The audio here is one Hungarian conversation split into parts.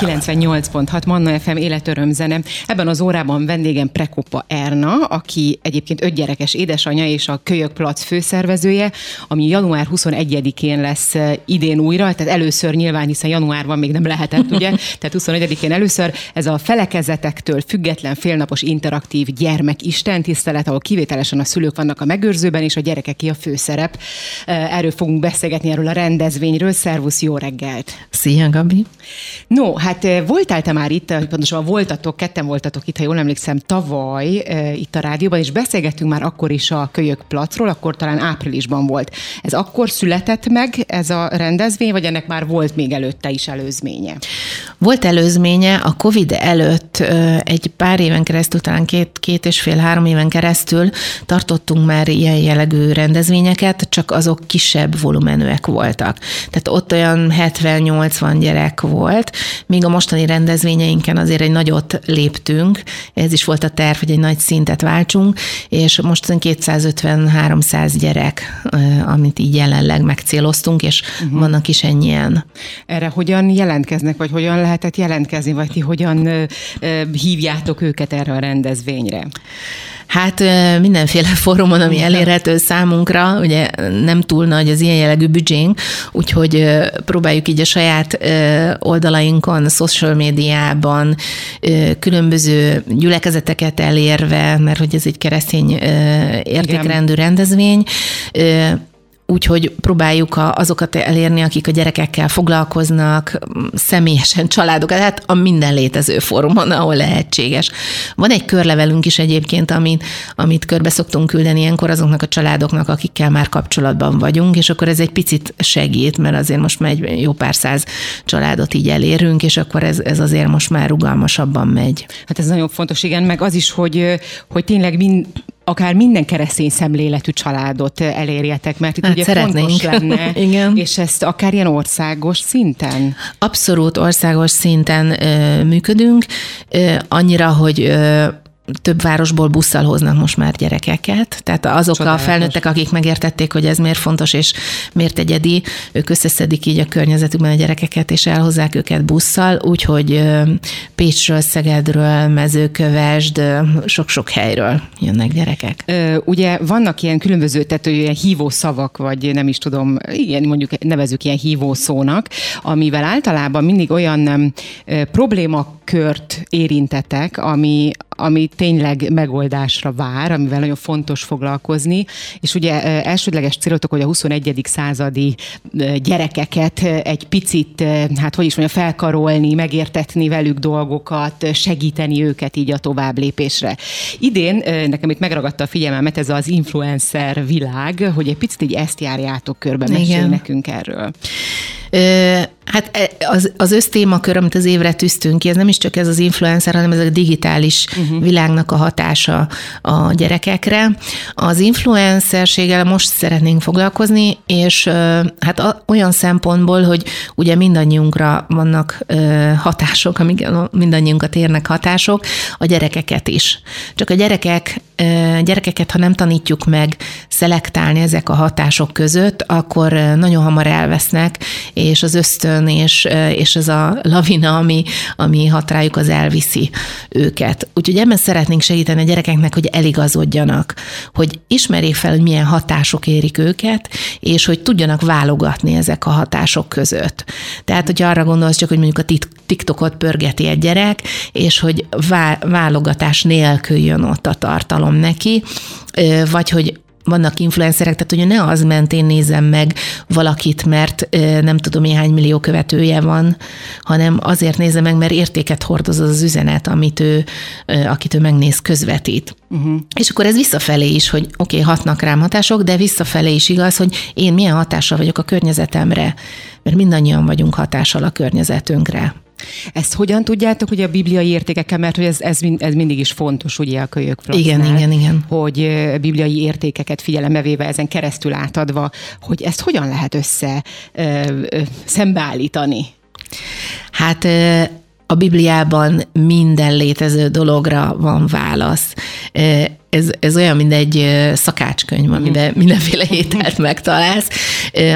98.6 Manna FM életörömzene. Ebben az órában vendégem Prekopa Erna, aki egyébként ötgyerekes édesanyja és a Kölyök Plac főszervezője, ami január 21-én lesz eh, idén újra, tehát először nyilván, hiszen januárban még nem lehetett, ugye? Tehát 21-én először ez a felekezetektől független félnapos interaktív gyermek istentisztelet, ahol kivételesen a szülők vannak a megőrzőben, és a gyerekeké a főszerep. Eh, Erről fogunk beszélgetni, erről a rendezvényről. Szervusz, jó reggelt! Szia, Gabi! No, hát eh, voltál te már itt, eh, pontosabban voltatok, ketten voltatok itt, ha jól emlékszem, tavaly eh, itt a rádióban, és beszélgettünk már akkor is a Kölyök Placról, akkor talán áprilisban volt. Ez akkor született meg ez a rendezvény, vagy ennek már volt még előtte is előzménye? Volt előzménye, a Covid előtt egy pár éven keresztül, talán két, két és fél-három éven keresztül tartottunk már ilyen jellegű rendezvényeket, csak azok kisebb volumenűek voltak. Tehát ott olyan 70-80 gyerek volt, míg a mostani rendezvényeinken azért egy nagyot léptünk, ez is volt a terv, hogy egy nagy szintet váltsunk, és most 250-300 gyerek, amit így jelenleg megcéloztunk, és uh-huh. vannak is ennyien. Erre hogyan jelentkeznek, vagy hogyan lehetett jelentkezni, vagy ti hogyan hívjátok őket erre a rendezvényre? Hát mindenféle fórumon, ami elérhető számunkra, ugye nem túl nagy az ilyen jellegű büdzsénk, úgyhogy próbáljuk így a saját oldalainkon, social médiában különböző gyülekezeteket elérve, mert hogy ez egy keresztény értékrendű rendezvény, Úgyhogy próbáljuk a, azokat elérni, akik a gyerekekkel foglalkoznak, személyesen családokat, hát a minden létező fórumon, ahol lehetséges. Van egy körlevelünk is egyébként, amit, amit körbe szoktunk küldeni ilyenkor azoknak a családoknak, akikkel már kapcsolatban vagyunk, és akkor ez egy picit segít, mert azért most már egy jó pár száz családot így elérünk, és akkor ez, ez azért most már rugalmasabban megy. Hát ez nagyon fontos, igen, meg az is, hogy, hogy tényleg mind, akár minden keresztény szemléletű családot elérjetek, mert itt Hát ugye szeretnénk. fontos lenne, Igen. és ezt akár ilyen országos szinten. Abszolút országos szinten ö, működünk, ö, annyira, hogy ö, több városból busszal hoznak most már gyerekeket, tehát azok Csodálatos. a felnőttek, akik megértették, hogy ez miért fontos és miért egyedi, ők összeszedik így a környezetükben a gyerekeket, és elhozzák őket busszal, úgyhogy Pécsről, Szegedről, Mezőkövesd, sok-sok helyről jönnek gyerekek. Ö, ugye vannak ilyen különböző, tehát ilyen hívó szavak, vagy nem is tudom, igen, mondjuk nevezük ilyen hívó szónak, amivel általában mindig olyan ö, problémakört érintetek, ami, ami tényleg megoldásra vár, amivel nagyon fontos foglalkozni, és ugye elsődleges célotok, hogy a 21. századi gyerekeket egy picit, hát hogy is mondjam, felkarolni, megértetni velük dolgokat, segíteni őket így a tovább lépésre. Idén nekem itt megragadta a figyelmemet ez az influencer világ, hogy egy picit így ezt járjátok körbe, mesélj nekünk erről. Hát e- az, az össztémakör, amit az évre tűztünk ki, ez nem is csak ez az influencer, hanem ez a digitális uh-huh. világnak a hatása a gyerekekre. Az influencerséggel most szeretnénk foglalkozni, és hát a, olyan szempontból, hogy ugye mindannyiunkra vannak hatások, amik mindannyiunkat érnek hatások, a gyerekeket is. Csak a gyerekek, gyerekeket, ha nem tanítjuk meg szelektálni ezek a hatások között, akkor nagyon hamar elvesznek, és az ösztön és, és ez a lavina, ami, ami hat rájuk, az elviszi őket. Úgyhogy ebben szeretnénk segíteni a gyerekeknek, hogy eligazodjanak, hogy ismerjék fel, hogy milyen hatások érik őket, és hogy tudjanak válogatni ezek a hatások között. Tehát, hogyha arra gondolsz csak, hogy mondjuk a tit- TikTokot pörgeti egy gyerek, és hogy vá- válogatás nélkül jön ott a tartalom neki, vagy hogy vannak influencerek, tehát ugye ne az mentén nézem meg valakit, mert nem tudom, néhány millió követője van, hanem azért nézem meg, mert értéket hordoz az az üzenet, amit ő, akit ő megnéz, közvetít. Uh-huh. És akkor ez visszafelé is, hogy oké, okay, hatnak rám hatások, de visszafelé is igaz, hogy én milyen hatással vagyok a környezetemre, mert mindannyian vagyunk hatással a környezetünkre. Ezt hogyan tudjátok, hogy a bibliai értékekkel, mert hogy ez, ez, ez mindig is fontos, ugye a kölyök Igen, igen, igen. Hogy bibliai értékeket figyelembe véve, ezen keresztül átadva, hogy ezt hogyan lehet össze ö, ö, szembeállítani? Hát ö, a Bibliában minden létező dologra van válasz. Ez, ez olyan, mint egy szakácskönyv, amiben mindenféle ételt megtalálsz.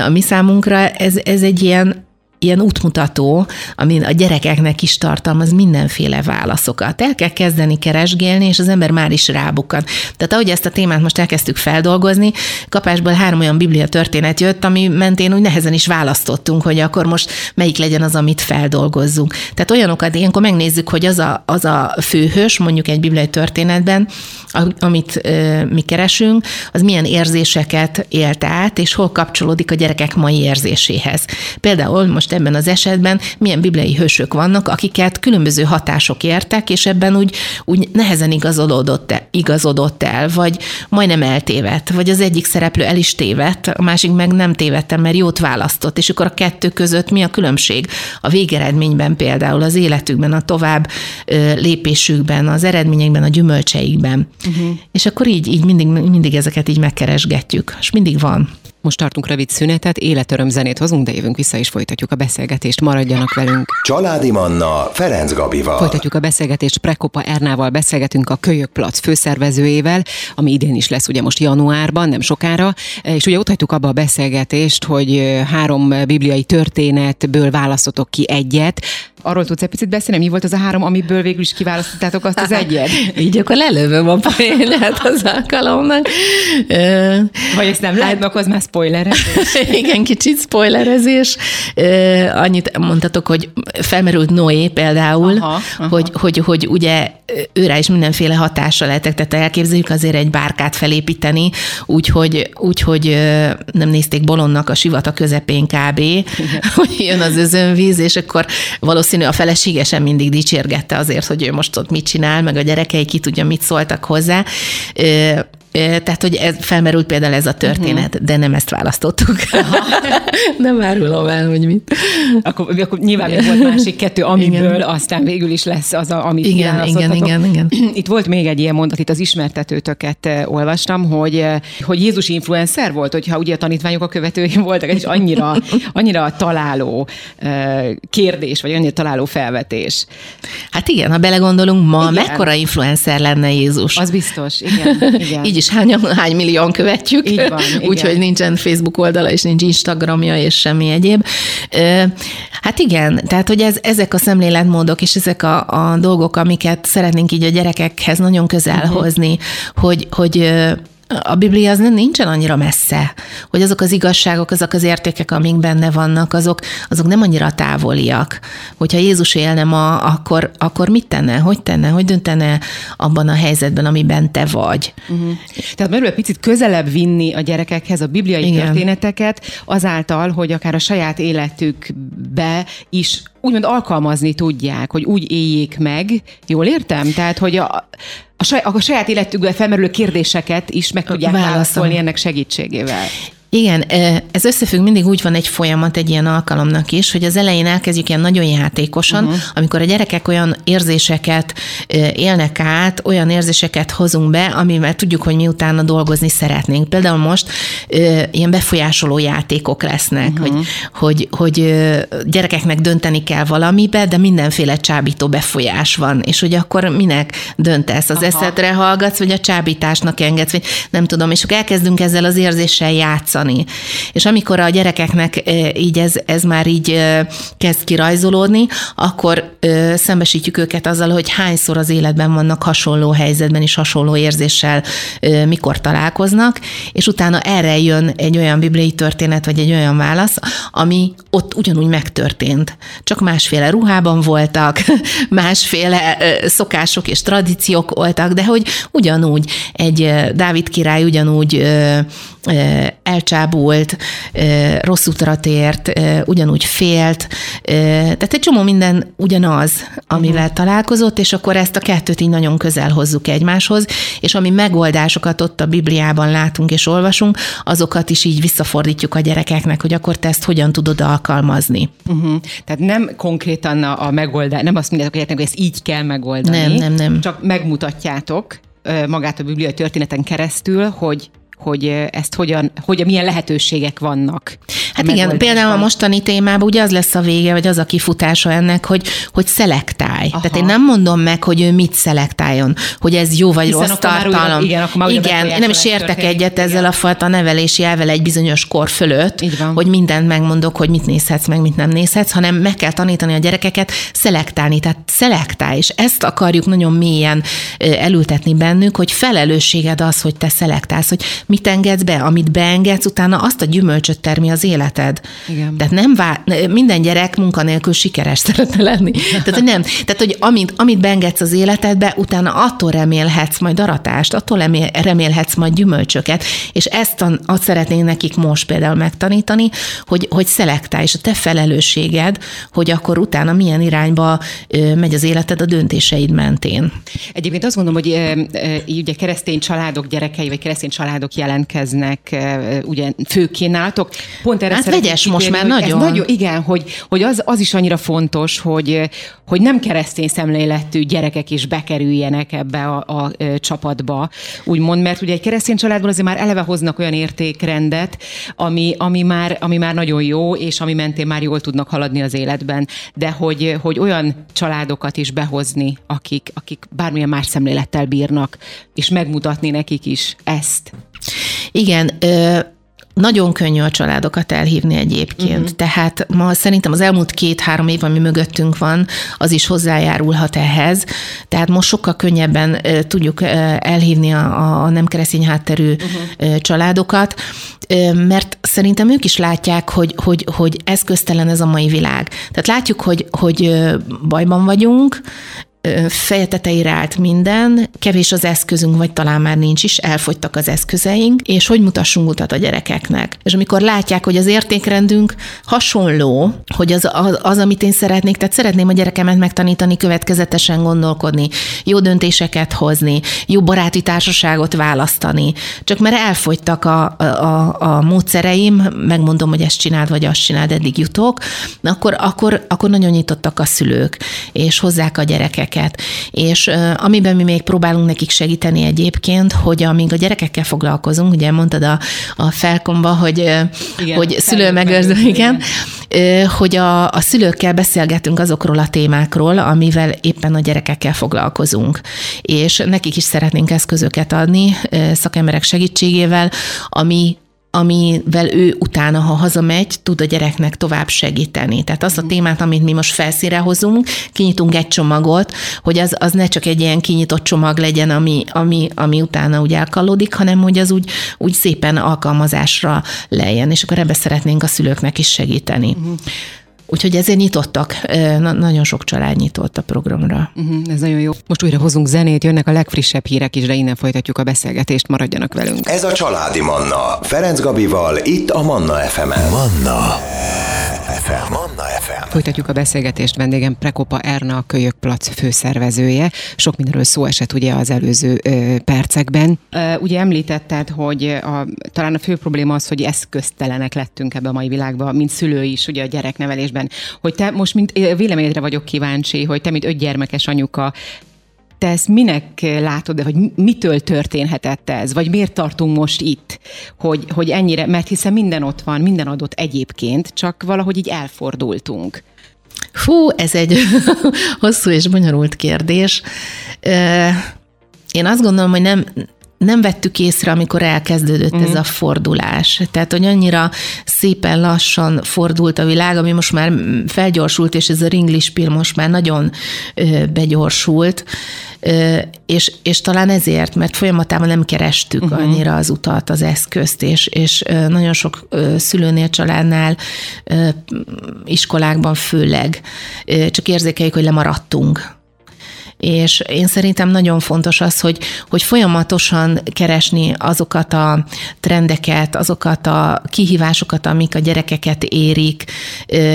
A mi számunkra ez, ez egy ilyen ilyen útmutató, ami a gyerekeknek is tartalmaz mindenféle válaszokat. El kell kezdeni keresgélni, és az ember már is rábukkan. Tehát ahogy ezt a témát most elkezdtük feldolgozni, kapásból három olyan biblia történet jött, ami mentén úgy nehezen is választottunk, hogy akkor most melyik legyen az, amit feldolgozzunk. Tehát olyanokat ilyenkor megnézzük, hogy az a, az a főhős, mondjuk egy bibliai történetben, amit ö, mi keresünk, az milyen érzéseket élt át, és hol kapcsolódik a gyerekek mai érzéséhez. Például most most ebben az esetben milyen bibliai hősök vannak, akiket különböző hatások értek, és ebben úgy, úgy nehezen igazodott, igazodott el, vagy majdnem eltévedt, vagy az egyik szereplő el is tévedt, a másik meg nem tévedtem, mert jót választott, és akkor a kettő között mi a különbség? A végeredményben például, az életükben, a tovább lépésükben, az eredményekben, a gyümölcseikben. Uh-huh. És akkor így, így mindig, mindig ezeket így megkeresgetjük, és mindig van. Most tartunk rövid szünetet, életöröm zenét hozunk, de jövünk vissza és folytatjuk a beszélgetést. Maradjanak velünk. Családi Manna Ferenc Gabival. Folytatjuk a beszélgetést. Prekopa Ernával beszélgetünk a Kölyök Plac főszervezőjével, ami idén is lesz ugye most januárban, nem sokára. És ugye ott hagytuk abba a beszélgetést, hogy három bibliai történetből választotok ki egyet. Arról tudsz egy picit beszélni, mi volt az a három, amiből végül is kiválasztottátok azt az egyet? Így akkor lelövöm a poénát az alkalomnak. Vagy ezt nem lehet, akkor az már spoilerezés? Igen, kicsit spoilerezés. Annyit mondtatok, hogy felmerült Noé például, aha, aha. Hogy, hogy, hogy ugye őre is mindenféle hatással lehetek, tehát elképzeljük azért egy bárkát felépíteni, úgyhogy úgy, hogy nem nézték bolondnak a sivata közepén kb., Igen. hogy jön az özönvíz, és akkor valószínű a felesége sem mindig dicsérgette azért, hogy ő most ott mit csinál, meg a gyerekei ki tudja, mit szóltak hozzá tehát, hogy ez felmerült például ez a történet, uh-huh. de nem ezt választottuk. nem árulom el, hogy mit. Akkor, akkor nyilván még volt másik kettő, amiből igen. aztán végül is lesz az, a, amit igen, igen, igen, igen. Itt volt még egy ilyen mondat, itt az ismertetőtöket olvastam, hogy, hogy Jézus influencer volt, hogyha ugye a tanítványok a követői voltak, és annyira, annyira találó kérdés, vagy annyira találó felvetés. Hát igen, ha belegondolunk, ma igen. mekkora influencer lenne Jézus. Az biztos, igen. igen. Így is hány, hány millióan követjük, úgyhogy nincsen Facebook oldala, és nincs Instagramja, és semmi egyéb. Hát igen, tehát hogy ez, ezek a szemléletmódok, és ezek a, a dolgok, amiket szeretnénk így a gyerekekhez nagyon közel uh-huh. hozni, hogy, hogy a Biblia az nem nincsen annyira messze, hogy azok az igazságok, azok az értékek, amik benne vannak, azok, azok nem annyira távoliak. Hogyha Jézus élne ma, akkor, akkor mit tenne? Hogy tenne? Hogy döntene abban a helyzetben, amiben te vagy? Uh-huh. Tehát merül egy picit közelebb vinni a gyerekekhez a bibliai Igen. történeteket, azáltal, hogy akár a saját életükbe is úgymond alkalmazni tudják, hogy úgy éljék meg. Jól értem? Tehát, hogy a, a, saj, a saját életükben felmerülő kérdéseket is meg tudják válaszolni ennek segítségével. Igen, ez összefügg, mindig úgy van egy folyamat egy ilyen alkalomnak is, hogy az elején elkezdjük ilyen nagyon játékosan, uh-huh. amikor a gyerekek olyan érzéseket élnek át, olyan érzéseket hozunk be, amivel tudjuk, hogy mi utána dolgozni szeretnénk. Például most ilyen befolyásoló játékok lesznek, uh-huh. hogy, hogy, hogy gyerekeknek dönteni kell valamibe, de mindenféle csábító befolyás van, és hogy akkor minek döntesz? Az Aha. eszedre hallgatsz, vagy a csábításnak engedsz, vagy nem tudom, és akkor elkezdünk ezzel az érzéssel játszani játszani. És amikor a gyerekeknek így ez, ez már így kezd kirajzolódni, akkor szembesítjük őket azzal, hogy hányszor az életben vannak hasonló helyzetben és hasonló érzéssel, mikor találkoznak, és utána erre jön egy olyan bibliai történet, vagy egy olyan válasz, ami ott ugyanúgy megtörtént. Csak másféle ruhában voltak, másféle szokások és tradíciók voltak, de hogy ugyanúgy egy Dávid király ugyanúgy elcsábult, rossz útra tért, ugyanúgy félt, tehát egy csomó minden ugyanaz, amivel uh-huh. találkozott, és akkor ezt a kettőt így nagyon közel hozzuk egymáshoz, és ami megoldásokat ott a Bibliában látunk és olvasunk, azokat is így visszafordítjuk a gyerekeknek, hogy akkor te ezt hogyan tudod alkalmazni. Uh-huh. Tehát nem konkrétan a, a megoldás, nem azt mondjátok, hogy ezt így kell megoldani, nem, nem, nem. csak megmutatjátok magát a bibliai történeten keresztül, hogy hogy ezt hogyan, hogy milyen lehetőségek vannak. Hát igen, például a mostani témában ugye az lesz a vége, vagy az a kifutása ennek, hogy, hogy szelektálj. Aha. Tehát én nem mondom meg, hogy ő mit szelektáljon, hogy ez jó vagy Hiszen rossz tartalom. Újra, igen, akkor igen én nem is értek egyet igen. ezzel a fajta nevelési elvel egy bizonyos kor fölött, hogy mindent megmondok, hogy mit nézhetsz, meg mit nem nézhetsz, hanem meg kell tanítani a gyerekeket szelektálni, tehát szelektálj, és ezt akarjuk nagyon mélyen elültetni bennük, hogy felelősséged az, hogy te szelektálsz, hogy mit engedsz be, amit beengedsz, utána azt a gyümölcsöt termi az életed. Igen. Tehát nem vár, minden gyerek munkanélkül sikeres szeretne lenni. Tehát, hogy nem. Tehát, hogy amit, amit beengedsz az életedbe, utána attól remélhetsz majd aratást, attól remélhetsz majd gyümölcsöket, és ezt azt szeretnénk nekik most például megtanítani, hogy, hogy szelektálj, és a te felelősséged, hogy akkor utána milyen irányba megy az életed a döntéseid mentén. Egyébként azt gondolom, hogy így ugye keresztény családok gyerekei, vagy keresztény családok jelentkeznek ugye főkínáltok. Pont erre hát vegyes most már nagyon. nagyon. Igen, hogy, hogy az, az is annyira fontos, hogy, hogy nem keresztény szemléletű gyerekek is bekerüljenek ebbe a, a, a csapatba, úgymond, mert ugye egy keresztény családból azért már eleve hoznak olyan értékrendet, ami, ami, már, ami már nagyon jó, és ami mentén már jól tudnak haladni az életben, de hogy, hogy olyan családokat is behozni, akik, akik bármilyen más szemlélettel bírnak, és megmutatni nekik is ezt. Igen, ö- nagyon könnyű a családokat elhívni egyébként. Uh-huh. Tehát ma szerintem az elmúlt két-három év, ami mögöttünk van, az is hozzájárulhat ehhez. Tehát most sokkal könnyebben tudjuk elhívni a, a nem keresztény hátterű uh-huh. családokat, mert szerintem ők is látják, hogy, hogy, hogy eszköztelen ez a mai világ. Tehát látjuk, hogy, hogy bajban vagyunk, feje tetejére állt minden, kevés az eszközünk, vagy talán már nincs is, elfogytak az eszközeink, és hogy mutassunk utat a gyerekeknek. És amikor látják, hogy az értékrendünk hasonló, hogy az, az, az amit én szeretnék, tehát szeretném a gyerekemet megtanítani, következetesen gondolkodni, jó döntéseket hozni, jó baráti társaságot választani, csak mert elfogytak a, a, a módszereim, megmondom, hogy ezt csináld, vagy azt csináld, eddig jutok, akkor, akkor, akkor nagyon nyitottak a szülők, és hozzák a gyerekek gyerekeket. És amiben mi még próbálunk nekik segíteni egyébként, hogy amíg a gyerekekkel foglalkozunk, ugye mondtad a, a felkomba, hogy, igen, hogy szülő megőrző, igen, igen, hogy a, a szülőkkel beszélgetünk azokról a témákról, amivel éppen a gyerekekkel foglalkozunk. És nekik is szeretnénk eszközöket adni szakemberek segítségével, ami amivel ő utána, ha hazamegy, tud a gyereknek tovább segíteni. Tehát azt a témát, amit mi most felszíre hozunk, kinyitunk egy csomagot, hogy az, az ne csak egy ilyen kinyitott csomag legyen, ami, ami, ami utána úgy elkallódik, hanem hogy az úgy, úgy szépen alkalmazásra lejjen, és akkor ebbe szeretnénk a szülőknek is segíteni. Uh-huh. Úgyhogy ezért nyitottak, na, nagyon sok család nyitott a programra. Uh-huh, ez nagyon jó. Most újra hozunk zenét, jönnek a legfrissebb hírek is, de innen folytatjuk a beszélgetést, maradjanak velünk. Ez a Családi Manna, Ferenc Gabival, itt a Manna FM-en. Manna FM. Manna FM. Folytatjuk a beszélgetést, vendégem Prekopa Erna, a Kölyökplac főszervezője. Sok mindenről szó esett ugye az előző ö, percekben. Ö, ugye említetted, hogy a, talán a fő probléma az, hogy eszköztelenek lettünk ebbe a mai világban, mint szülő is, ugye a gyereknevelésben. Hogy te most, mint véleményedre vagyok kíváncsi, hogy te, mint ötgyermekes anyuka, te ezt minek látod, de hogy mitől történhetett ez, vagy miért tartunk most itt, hogy, hogy ennyire, mert hiszen minden ott van, minden adott egyébként, csak valahogy így elfordultunk. Fú, ez egy hosszú és bonyolult kérdés. Én azt gondolom, hogy nem, nem vettük észre, amikor elkezdődött mm. ez a fordulás. Tehát, hogy annyira szépen lassan fordult a világ, ami most már felgyorsult, és ez a ringlispil most már nagyon begyorsult, és, és talán ezért, mert folyamatában nem kerestük uh-huh. annyira az utat, az eszközt, és, és nagyon sok szülőnél, családnál, iskolákban főleg csak érzékeljük, hogy lemaradtunk és én szerintem nagyon fontos az, hogy, hogy folyamatosan keresni azokat a trendeket, azokat a kihívásokat, amik a gyerekeket érik,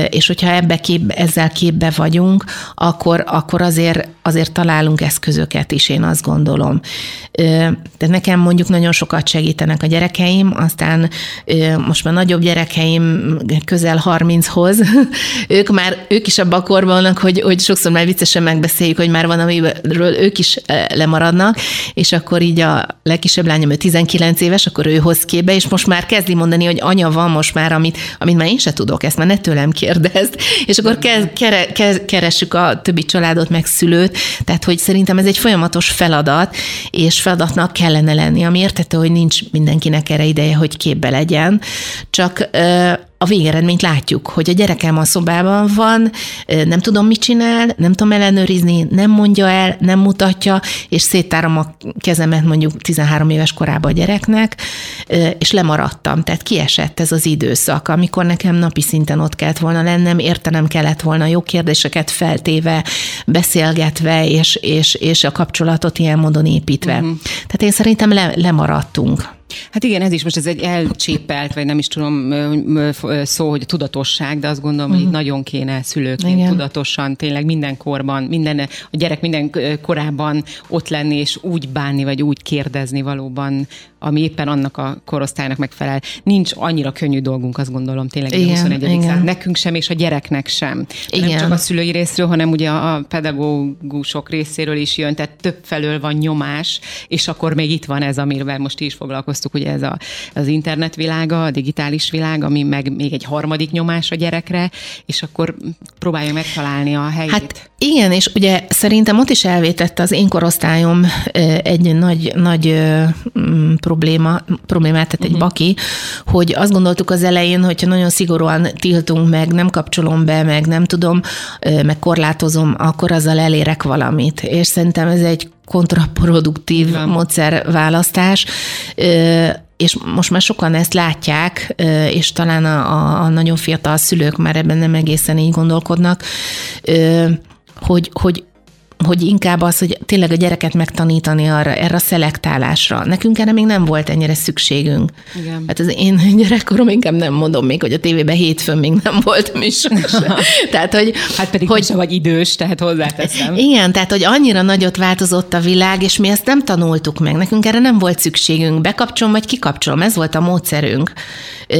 és hogyha ebbe kép, ezzel képbe vagyunk, akkor, akkor azért, azért találunk eszközöket is, én azt gondolom. De nekem mondjuk nagyon sokat segítenek a gyerekeim, aztán most már nagyobb gyerekeim közel 30-hoz, ők már, ők is abban a korban vannak, hogy, hogy sokszor már viccesen megbeszéljük, hogy már van, ami amiről ők is lemaradnak, és akkor így a legkisebb lányom, ő 19 éves, akkor ő hoz képbe, és most már kezdi mondani, hogy anya van most már, amit, amit már én se tudok, ezt már ne tőlem kérdezd, és akkor kez, kere, kez, keressük a többi családot, meg szülőt, tehát hogy szerintem ez egy folyamatos feladat, és feladatnak kellene lenni, ami értető, hogy nincs mindenkinek erre ideje, hogy képbe legyen, csak a végeredményt látjuk, hogy a gyerekem a szobában van, nem tudom, mit csinál, nem tudom ellenőrizni, nem mondja el, nem mutatja, és széttárom a kezemet mondjuk 13 éves korában a gyereknek, és lemaradtam. Tehát kiesett ez az időszak, amikor nekem napi szinten ott kellett volna lennem, értenem kellett volna jó kérdéseket feltéve, beszélgetve, és, és, és a kapcsolatot ilyen módon építve. Uh-huh. Tehát én szerintem le, lemaradtunk. Hát igen, ez is most ez egy elcsépelt, vagy nem is tudom szó, hogy tudatosság, de azt gondolom, uh-huh. hogy mhm. nagyon kéne szülőként igen. tudatosan, tényleg minden korban, minden, a gyerek minden korában ott lenni, és úgy bánni, vagy úgy kérdezni valóban, ami éppen annak a korosztálynak megfelel. Nincs annyira könnyű dolgunk, azt gondolom, tényleg igen, a 21. század. Nekünk sem, és a gyereknek sem. Igen. Nem csak a szülői részről, hanem ugye a pedagógusok részéről is jön, tehát több felől van nyomás, és akkor még itt van ez, amivel most is foglalkoztuk, ugye ez a, az internetvilága, a digitális világ, ami meg még egy harmadik nyomás a gyerekre, és akkor próbálja megtalálni a helyét. Hát igen, és ugye szerintem ott is elvétette az én korosztályom egy nagy, nagy probléma, problémát, tehát uh-huh. egy mhm. baki, hogy azt gondoltuk az elején, hogyha nagyon szigorúan tiltunk meg, nem kapcsolom be, meg nem tudom, meg korlátozom, akkor azzal elérek valamit. És szerintem ez egy kontraproduktív Igen. módszerválasztás, és most már sokan ezt látják, és talán a, a, nagyon fiatal szülők már ebben nem egészen így gondolkodnak, hogy, hogy hogy inkább az, hogy tényleg a gyereket megtanítani arra, erre a szelektálásra. Nekünk erre még nem volt ennyire szükségünk. Igen. Hát az én gyerekkorom inkább nem mondom még, hogy a tévében hétfőn még nem volt műsor. tehát, hogy, hát pedig hogy, vagy idős, tehát hozzáteszem. Igen, tehát, hogy annyira nagyot változott a világ, és mi ezt nem tanultuk meg. Nekünk erre nem volt szükségünk. Bekapcsolom, vagy kikapcsolom. Ez volt a módszerünk.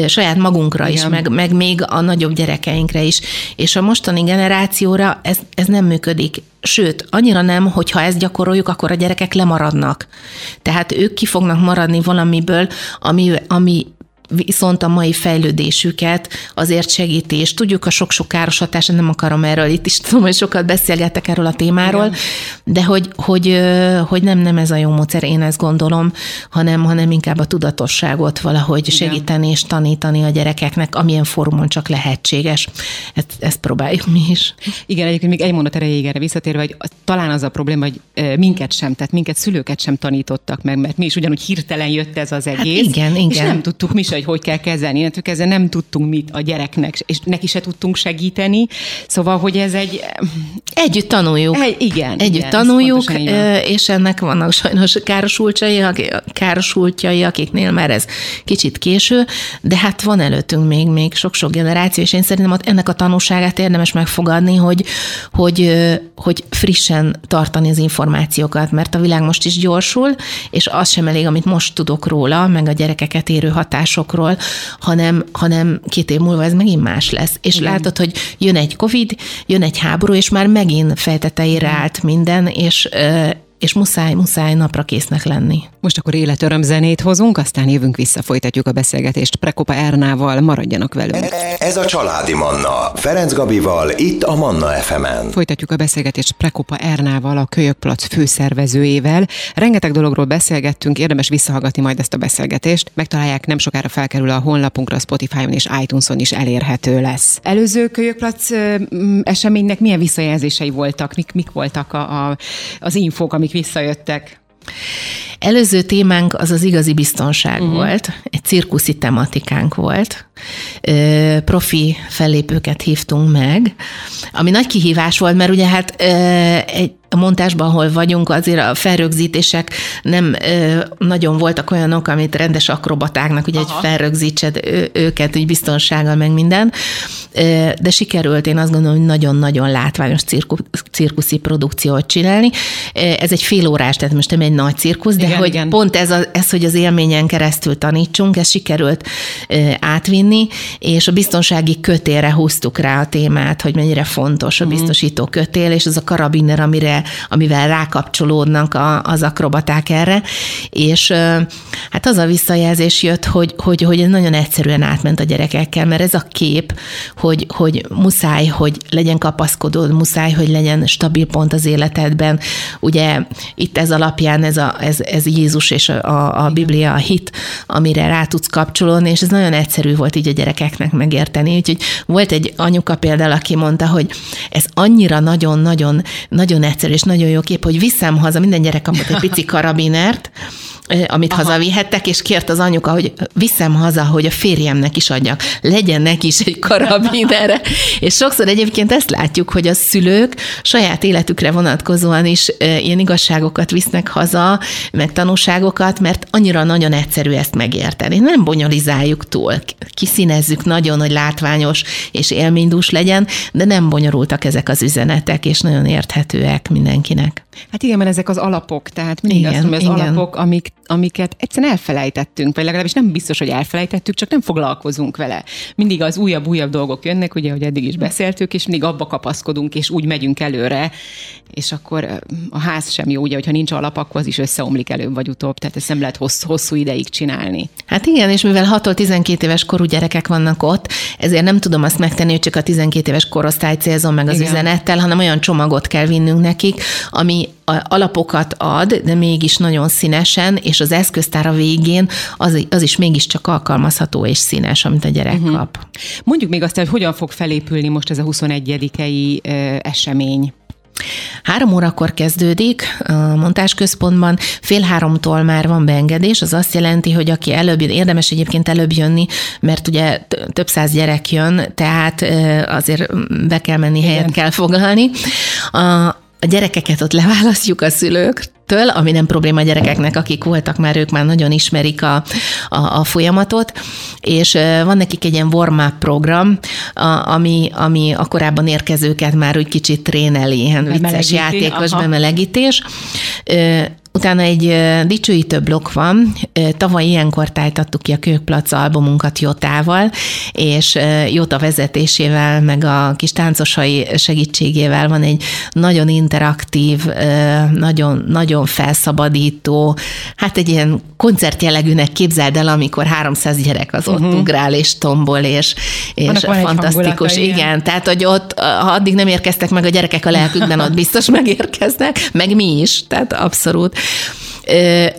Saját magunkra Igen. is, meg, meg még a nagyobb gyerekeinkre is. És a mostani generációra ez, ez nem működik Sőt, annyira nem, hogy ha ezt gyakoroljuk, akkor a gyerekek lemaradnak. Tehát ők ki fognak maradni valamiből, ami, ami viszont a mai fejlődésüket azért segíti, és tudjuk a sok-sok káros hatását, nem akarom erről, itt is tudom, hogy sokat beszélgettek erről a témáról, Igen. de hogy, hogy, hogy nem, nem ez a jó módszer, én ezt gondolom, hanem, hanem inkább a tudatosságot valahogy Igen. segíteni és tanítani a gyerekeknek, amilyen formon csak lehetséges. Ezt, ezt próbáljuk mi is. Igen, egyébként még egy mondat erejéig erre visszatérve, hogy talán az a probléma, hogy minket sem, tehát minket szülőket sem tanítottak meg, mert mi is ugyanúgy hirtelen jött ez az egész. Hát igen, igen. És nem tudtuk mi hogy hogy kell kezelni. Innentől kezdve nem tudtunk mit a gyereknek, és neki se tudtunk segíteni. Szóval, hogy ez egy... Együtt tanuljuk. Egy, igen. Együtt igen, tanuljuk, és ennek vannak sajnos károsultjai, károsultjai, akiknél már ez kicsit késő, de hát van előttünk még, még sok-sok generáció, és én szerintem ennek a tanulságát érdemes megfogadni, hogy, hogy, hogy frissen tartani az információkat, mert a világ most is gyorsul, és az sem elég, amit most tudok róla, meg a gyerekeket érő hatások dolgokról, hanem, hanem két év múlva ez megint más lesz. És Igen. látod, hogy jön egy Covid, jön egy háború, és már megint feltetejére állt minden, és és muszáj, muszáj napra késznek lenni. Most akkor életöröm zenét hozunk, aztán jövünk vissza, folytatjuk a beszélgetést Prekopa Ernával, maradjanak velünk. Ez a Családi Manna, Ferenc Gabival, itt a Manna FM-en. Folytatjuk a beszélgetést Prekopa Ernával, a Kölyökplac főszervezőjével. Rengeteg dologról beszélgettünk, érdemes visszahallgatni majd ezt a beszélgetést. Megtalálják, nem sokára felkerül a honlapunkra, Spotify-on és iTunes-on is elérhető lesz. Előző Kölyökplac eseménynek milyen visszajelzései voltak? Mik, mik voltak a, a, az infók, amik visszajöttek? Előző témánk az az igazi biztonság uh-huh. volt, egy cirkuszi tematikánk volt. Profi fellépőket hívtunk meg, ami nagy kihívás volt, mert ugye hát egy a montásban, ahol vagyunk, azért a felrögzítések nem ö, nagyon voltak olyanok, amit rendes akrobatáknak, ugye, Aha. egy felrögzítsed ő, őket, úgy biztonsággal, meg minden. De sikerült, én azt gondolom, hogy nagyon-nagyon látványos cirku, cirkuszi produkciót csinálni. Ez egy fél órás, tehát most nem egy nagy cirkusz, de igen, hogy igen. pont ez, a, ez, hogy az élményen keresztül tanítsunk, ez sikerült átvinni, és a biztonsági kötélre húztuk rá a témát, hogy mennyire fontos a mhm. biztosító kötél, és az a karabiner, amire amivel rákapcsolódnak a, az akrobaták erre, és hát az a visszajelzés jött, hogy, hogy, hogy nagyon egyszerűen átment a gyerekekkel, mert ez a kép, hogy, hogy muszáj, hogy legyen kapaszkodód, muszáj, hogy legyen stabil pont az életedben. Ugye itt ez alapján ez, a, ez, ez Jézus és a, a Biblia, a hit, amire rá tudsz kapcsolódni, és ez nagyon egyszerű volt így a gyerekeknek megérteni. Úgyhogy volt egy anyuka például, aki mondta, hogy ez annyira nagyon-nagyon nagyon egyszerű és nagyon jó kép, hogy viszem haza, minden gyerek kapott egy pici karabinert, amit Aha. hazavihettek, és kért az anyuka, hogy viszem haza, hogy a férjemnek is adjak. Legyen neki is egy karabinere. és sokszor egyébként ezt látjuk, hogy a szülők saját életükre vonatkozóan is ilyen igazságokat visznek haza, meg tanúságokat, mert annyira nagyon egyszerű ezt megérteni. Nem bonyolizáljuk túl. Kiszínezzük nagyon, hogy látványos és élménydús legyen, de nem bonyolultak ezek az üzenetek, és nagyon érthetőek mindenkinek. Hát igen, mert ezek az alapok, tehát mindig igen, azt mondom, az igen. alapok, amik, amiket egyszerűen elfelejtettünk, vagy legalábbis nem biztos, hogy elfelejtettük, csak nem foglalkozunk vele. Mindig az újabb-újabb dolgok jönnek, ugye, hogy eddig is beszéltük, és mindig abba kapaszkodunk, és úgy megyünk előre, és akkor a ház sem jó, ugye, hogyha nincs alap, akkor az is összeomlik előbb vagy utóbb, tehát ezt nem lehet hosszú, hosszú ideig csinálni. Hát igen, és mivel 6-12 éves korú gyerekek vannak ott, ezért nem tudom azt megtenni, hogy csak a 12 éves korosztály célzom meg az igen. üzenettel, hanem olyan csomagot kell vinnünk nekik, ami alapokat ad, de mégis nagyon színesen, és az eszköztár a végén az, az is mégiscsak alkalmazható és színes, amit a gyerek uh-huh. kap. Mondjuk még azt, hogy hogyan fog felépülni most ez a 21 esemény. Három órakor kezdődik a montázsközpontban, fél háromtól már van beengedés, az azt jelenti, hogy aki előbb jön, érdemes egyébként előbb jönni, mert ugye több száz gyerek jön, tehát azért be kell menni, helyet Igen. kell foglalni. A, a gyerekeket ott leválasztjuk a szülők, től, ami nem probléma a gyerekeknek, akik voltak már, ők már nagyon ismerik a, a, a folyamatot, és van nekik egy ilyen warm program, a, ami, ami a korábban érkezőket már úgy kicsit tréneli, ilyen vicces játékos aha. bemelegítés. Utána egy dicsőítő blokk van. Tavaly ilyenkor tájtattuk ki a Kőkplac albumunkat Jotával, és Jota vezetésével, meg a kis táncosai segítségével van egy nagyon interaktív, nagyon, nagyon felszabadító, hát egy ilyen koncertjellegűnek képzeld el, amikor 300 gyerek az ott uh-huh. ugrál és tombol, és, és fantasztikus. Igen, ilyen. tehát hogy ott, ha addig nem érkeztek meg a gyerekek a lelkükben, ott biztos megérkeznek, meg mi is, tehát abszolút.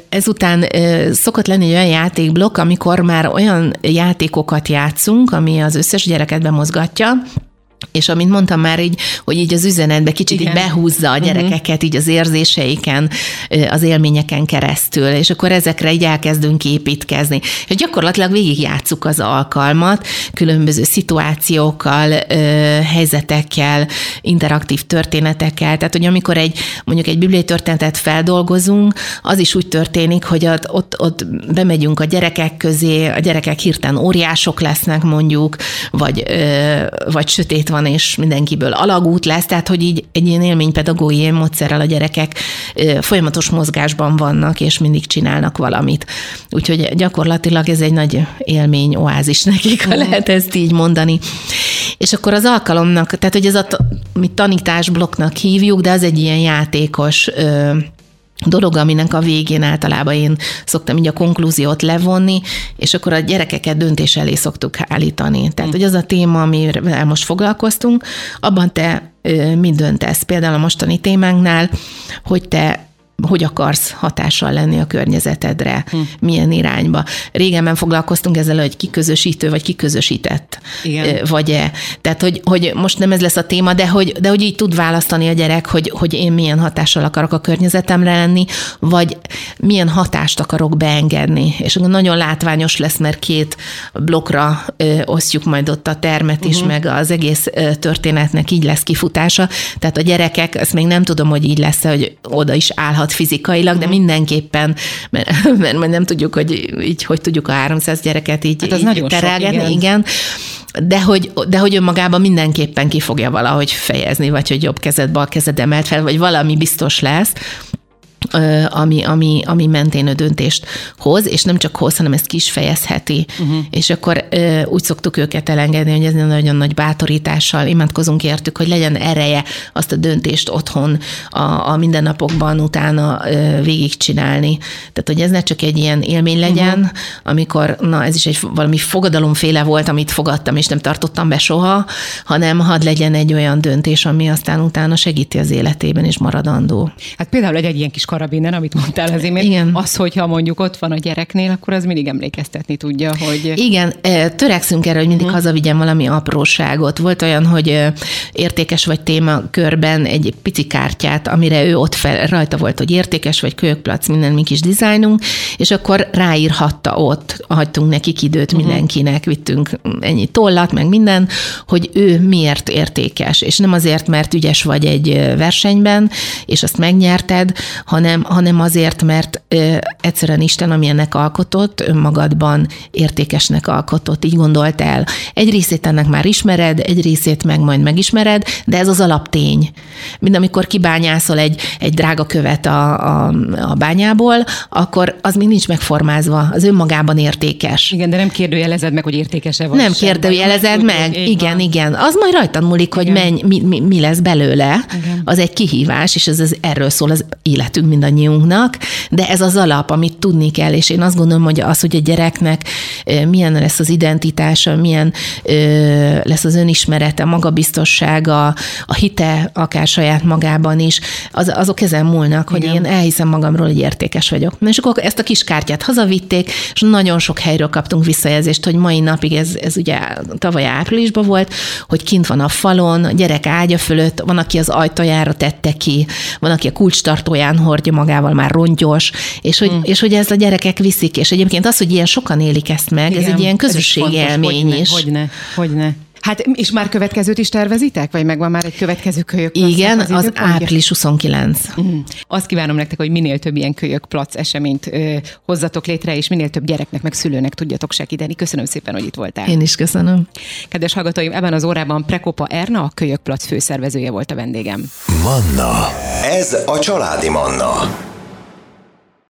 Ezután szokott lenni egy olyan játékblokk, amikor már olyan játékokat játszunk, ami az összes gyereket bemozgatja, és amint mondtam már így, hogy így az üzenetbe kicsit Igen. így behúzza a mhm. gyerekeket uh-huh. így az érzéseiken, az élményeken keresztül, és akkor ezekre így elkezdünk építkezni. És gyakorlatilag végig játsszuk az alkalmat, különböző szituációkkal, helyzetekkel, interaktív történetekkel. Tehát, hogy amikor egy mondjuk egy bibliai történetet feldolgozunk, az is úgy történik, hogy ott, ott, ott bemegyünk a gyerekek közé, a gyerekek hirtelen óriások lesznek mondjuk, vagy, vagy sötét van, és mindenkiből alagút lesz, tehát hogy így egy ilyen élménypedagógiai módszerrel a gyerekek folyamatos mozgásban vannak, és mindig csinálnak valamit. Úgyhogy gyakorlatilag ez egy nagy élmény oázis nekik, ha lehet ezt így mondani. És akkor az alkalomnak, tehát hogy ez a mi tanításblokknak hívjuk, de az egy ilyen játékos dolog, aminek a végén általában én szoktam így a konklúziót levonni, és akkor a gyerekeket döntés elé szoktuk állítani. Tehát, hogy az a téma, amivel most foglalkoztunk, abban te mit döntesz? Például a mostani témánknál, hogy te hogy akarsz hatással lenni a környezetedre, hm. milyen irányba. Régenben foglalkoztunk ezzel, hogy kiközösítő vagy kiközösített vagy-e. Tehát, hogy, hogy most nem ez lesz a téma, de hogy, de hogy így tud választani a gyerek, hogy, hogy én milyen hatással akarok a környezetemre lenni, vagy milyen hatást akarok beengedni. És nagyon látványos lesz, mert két blokkra ö, osztjuk majd ott a termet is, uh-huh. meg az egész ö, történetnek így lesz kifutása. Tehát a gyerekek, ezt még nem tudom, hogy így lesz hogy oda is állhat hat fizikailag, de mhm. mindenképpen, mert, mert, mert nem tudjuk, hogy így hogy tudjuk a 300 gyereket így, hát így terelgetni, igen. igen. De hogy, de hogy önmagában mindenképpen ki fogja valahogy fejezni, vagy hogy jobb kezed, bal kezed emelt fel, vagy valami biztos lesz. Ami, ami, ami mentén ő döntést hoz, és nem csak hoz, hanem ezt ki is fejezheti. Uh-huh. És akkor úgy szoktuk őket elengedni, hogy ez nagyon nagy bátorítással imádkozunk értük, hogy legyen ereje azt a döntést otthon a, a mindennapokban utána végigcsinálni. Tehát, hogy ez ne csak egy ilyen élmény legyen, uh-huh. amikor, na ez is egy valami fogadalomféle volt, amit fogadtam, és nem tartottam be soha, hanem hadd legyen egy olyan döntés, ami aztán utána segíti az életében, és maradandó. Hát például egy, egy ilyen kis karabiner, amit mondtál az imént, Igen. az, hogyha mondjuk ott van a gyereknél, akkor az mindig emlékeztetni tudja, hogy... Igen, törekszünk erre, hogy mindig uh-huh. hazavigyen valami apróságot. Volt olyan, hogy értékes vagy témakörben egy pici kártyát, amire ő ott fel, rajta volt, hogy értékes vagy kölyökplac, minden mi kis dizájnunk, és akkor ráírhatta ott, hagytunk nekik időt uh-huh. mindenkinek, vittünk ennyi tollat, meg minden, hogy ő miért értékes, és nem azért, mert ügyes vagy egy versenyben, és azt megnyerted, hanem, hanem azért, mert ö, egyszerűen Isten, ami ennek alkotott, önmagadban értékesnek alkotott, így gondolt el. Egy részét ennek már ismered, egy részét meg majd megismered, de ez az alaptény. Mind amikor kibányászol egy, egy drága követ a, a, a bányából, akkor az még nincs megformázva, az önmagában értékes. Igen, de nem kérdőjelezed meg, hogy értékese vagy. Nem kérdőjelezed meg, igen, van. igen. Az majd rajtad múlik, hogy menj, mi, mi, mi lesz belőle. Igen. Az egy kihívás, és ez, ez erről szól az életünk mindannyiunknak, de ez az alap, amit tudni kell, és én azt gondolom, hogy az, hogy a gyereknek milyen lesz az identitása, milyen lesz az önismerete, magabiztossága, a hite akár saját magában is, az, azok ezen múlnak, hogy Igen. én elhiszem magamról, hogy értékes vagyok. És akkor ezt a kis kártyát hazavitték, és nagyon sok helyről kaptunk visszajelzést, hogy mai napig ez, ez ugye tavaly áprilisban volt, hogy kint van a falon, a gyerek ágya fölött, van, aki az ajtajára tette ki, van, aki a kulcstartóján hordja magával már rongyos, és hogy, hmm. és hogy ez a gyerekek viszik, és egyébként az, hogy ilyen sokan élik ezt meg, Igen, ez egy ilyen közösségi élmény is. Hogyne, hogyne. Hát és már következőt is tervezitek? Vagy megvan már egy következő kölyök Igen, az, az április 29. Uh-huh. Mhm. Azt kívánom nektek, hogy minél több ilyen kölyök plac eseményt ö, hozzatok létre, és minél több gyereknek, meg szülőnek tudjatok segíteni. Köszönöm szépen, hogy itt voltál. Én is köszönöm. Kedves hallgatóim, ebben az órában Prekopa Erna, a kölyök plac főszervezője volt a vendégem. Manna. Ez a családi Manna.